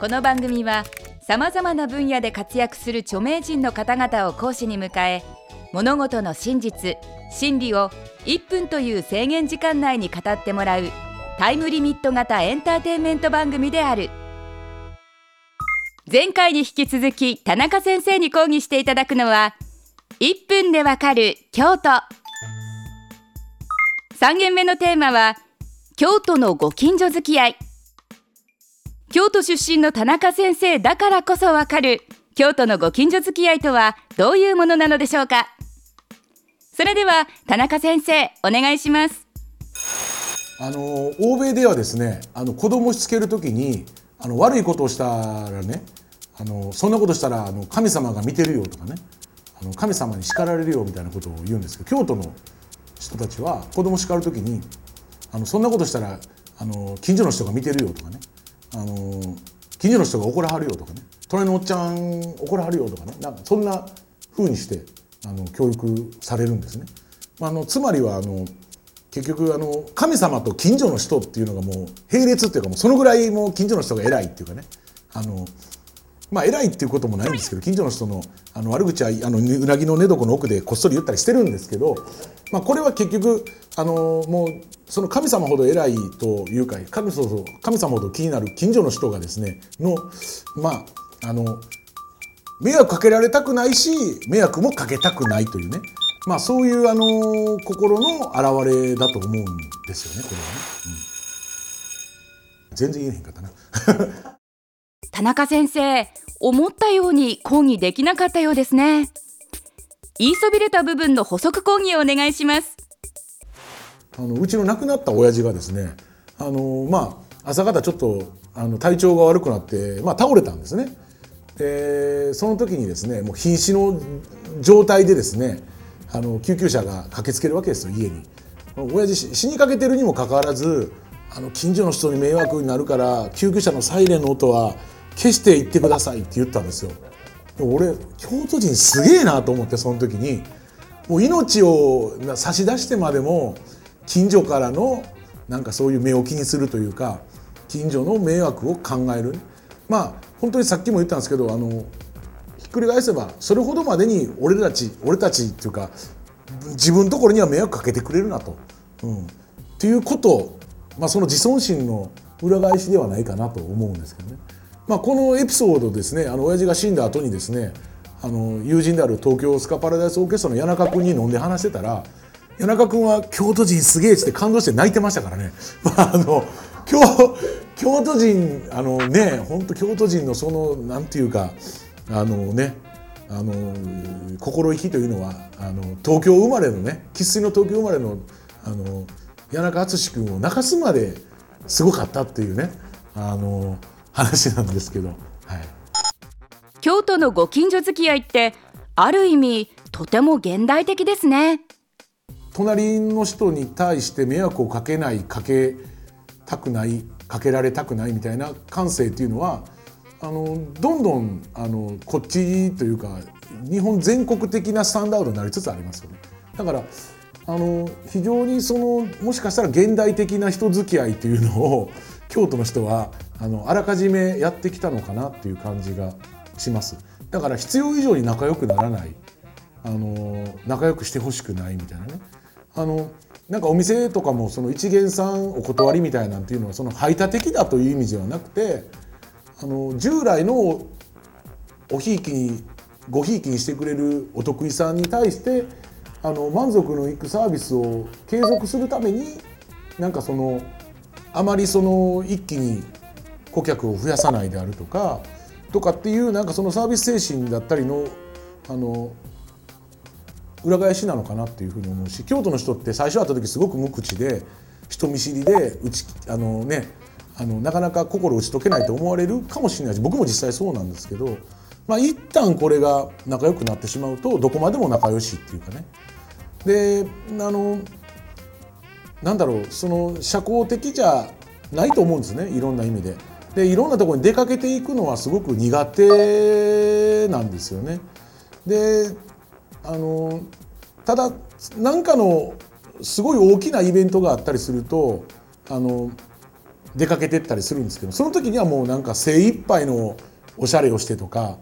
この番組はさまざまな分野で活躍する著名人の方々を講師に迎え物事の真実真理を1分という制限時間内に語ってもらうタイムリミット型エンターテインメント番組である。前回に引き続き田中先生に講義していただくのは1分でわかる京都。3限目のテーマは京都のご近所付き合い。京都出身の田中先生だからこそわかる京都のご近所付き合いとはどういうものなのでしょうか。それでは田中先生お願いします。あの欧米ではですねあの子供しつける時にあの悪いことをしたらねあのそんなことしたらあの神様が見てるよとかねあの神様に叱られるよみたいなことを言うんですけど京都の人たちは子供叱る時にあのそんなことしたらあの近所の人が見てるよとかねあの近所の人が怒らはるよとかね。隣のおっちゃん怒らはるよとかね。なんかそんな風にしてあの教育されるんですね。まあ、あのつまりはあの結局あの神様と近所の人っていうのがもう並列っていうかもうそのぐらいもう近所の人が偉いっていうかね。あのまあ偉いっていうこともないんですけど近所の人のあの悪口はあのうなぎの寝床の奥でこっそり言ったりしてるんですけど、まあ、これは結局あのもうその神様ほど偉いというか神様ほど神様ほど気になる近所の人がですねのまああの迷惑かけられたくないし迷惑もかけたくないというね。まあそういうあの心の表れだと思うんですよねこれはね、うん、全然言えへんかったな。田中先生思ったように講義できなかったようですね。言いそびれた部分の補足講義をお願いします。あのうちの亡くなった親父がですねあのまあ朝方ちょっとあの体調が悪くなって、まあ、倒れたんですね。でその時にですねもう瀕死の状態でですねあの救急車が駆けつけるわけですよ家に。親父死にかけてるにもかかわらずあの近所の人に迷惑になるから救急車のサイレンの音は消していってくださいって言ったんですよ。俺京都人すげえなと思ってその時にもう命を差し出してまでも近所からのなんかそういう目を気にするというか近所の迷惑を考えるまあ本当にさっきも言ったんですけどあのひっくり返せばそれほどまでに俺たち俺たちっていうか自分のところには迷惑かけてくれるなと。うん、っていうこと、まあ、その自尊心の裏返しではないかなと思うんですけどね。まあ、このエピソードですねあの親父が死んだ後にですねあの友人である東京スカパラダイスオーケストラの谷中君に飲んで話してたら谷中君は京都人すげえって感動して泣いてましたからね。まあ、あの京京都人あのね本当京都人のそのなんていうかあのねあの心意気というのはあの東京生まれのね生粋の東京生まれのあの谷中敦君を泣かすまですごかったっていうねあの話なんですけど、はい、京都のご近所付き合いってある意味とても現代的ですね。隣の人に対して迷惑をかけないかけたくないかけられたくないみたいな感性っていうのはあのどんどんあのこっちというか日本全国的なスタンダードになりつつありますよね。だからあの非常にそのもしかしたら現代的な人付き合いというのを京都の人はあのあらかじめやってきたのかなっていう感じがします。だから必要以上に仲良くならない。あの仲良くしてほしくないみたいなね。あのなんかお店とかもその一元さんお断りみたいなんていうのはその排他的だという意味ではなくてあの従来のおひいきにごひいきにしてくれるお得意さんに対してあの満足のいくサービスを継続するためになんかそのあまりその一気に顧客を増やさないであるとかとかっていうなんかそのサービス精神だったりのあの裏返しなのかなっていうふうに思うし京都の人って最初会った時すごく無口で人見知りでうちあのねあのなかなか心打ち解けないと思われるかもしれないし僕も実際そうなんですけど、まあ、一旦これが仲良くなってしまうとどこまでも仲良しっていうかねであのなんだろうその社交的じゃないと思うんですねいろんな意味で。でいろんなところに出かけていくのはすごく苦手なんですよね。であのただ何かのすごい大きなイベントがあったりするとあの出かけてったりするんですけどその時にはもうなんか精一杯のおしゃれをしてとか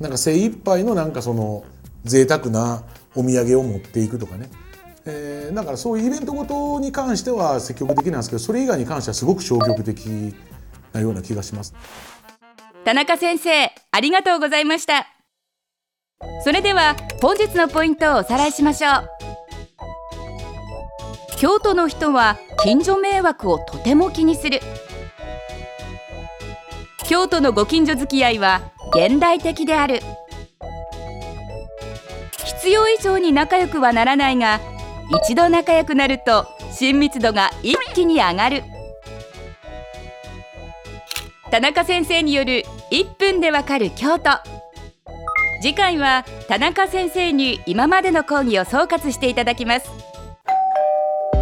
なんか精一杯のなんかその贅沢なお土産を持っていくとかね、えー、だからそういうイベントごとに関しては積極的なんですけどそれ以外に関してはすごく消極的なような気がします。田中先生ありがとうございました。それでは本日のポイントをおさらいしましょう。京都の人は近所迷惑をとても気にする。京都のご近所付き合いは現代的である。必要以上に仲良くはならないが一度仲良くなると親密度が一気に上がる。田中先生による1分でわかる京都。次回は田中先生に今までの講義を総括していただきます。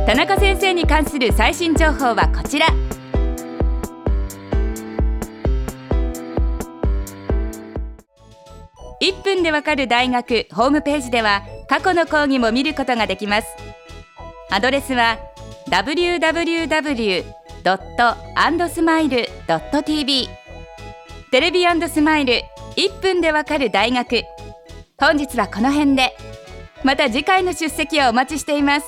田中先生に関する最新情報はこちら。1分でわかる大学ホームページでは過去の講義も見ることができます。アドレスは www .&smile.tv テレビスマイル1分でわかる大学。本日はこの辺で。また次回の出席をお待ちしています。